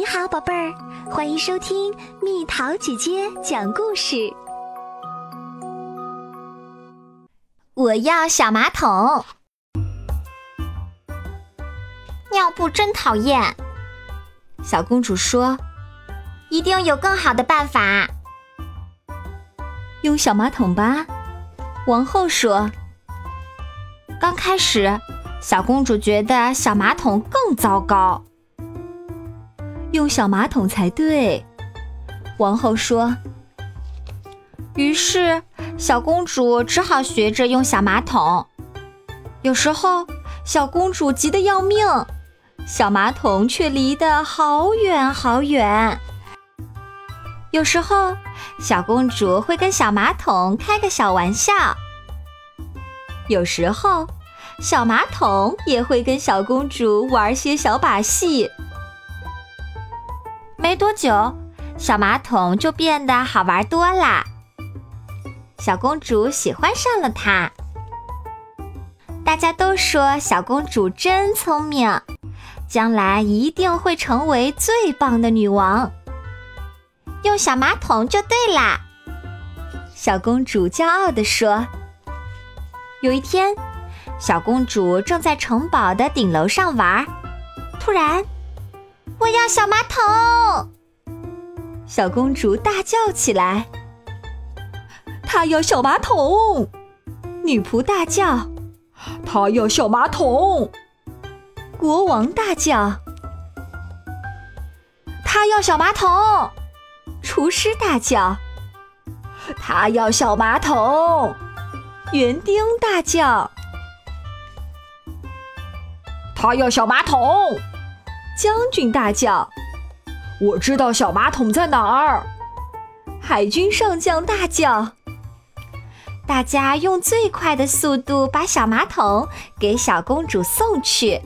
你好，宝贝儿，欢迎收听蜜桃姐姐讲故事。我要小马桶，尿布真讨厌。小公主说：“一定有更好的办法。”用小马桶吧，王后说。刚开始，小公主觉得小马桶更糟糕。用小马桶才对，王后说。于是，小公主只好学着用小马桶。有时候，小公主急得要命，小马桶却离得好远好远。有时候，小公主会跟小马桶开个小玩笑。有时候，小马桶也会跟小公主玩些小把戏。没多久，小马桶就变得好玩多啦。小公主喜欢上了它。大家都说小公主真聪明，将来一定会成为最棒的女王。用小马桶就对啦，小公主骄傲地说。有一天，小公主正在城堡的顶楼上玩，突然。小马桶！小公主大叫起来。她要小马桶！女仆大叫。她要小马桶！国王大叫。她要小马桶！厨师大叫。她要小马桶！园丁大叫。她要小马桶！将军大叫：“我知道小马桶在哪儿！”海军上将大叫：“大家用最快的速度把小马桶给小公主送去。”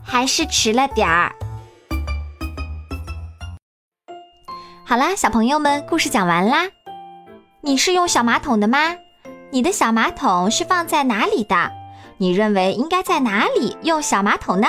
还是迟了点儿。好啦，小朋友们，故事讲完啦。你是用小马桶的吗？你的小马桶是放在哪里的？你认为应该在哪里用小马桶呢？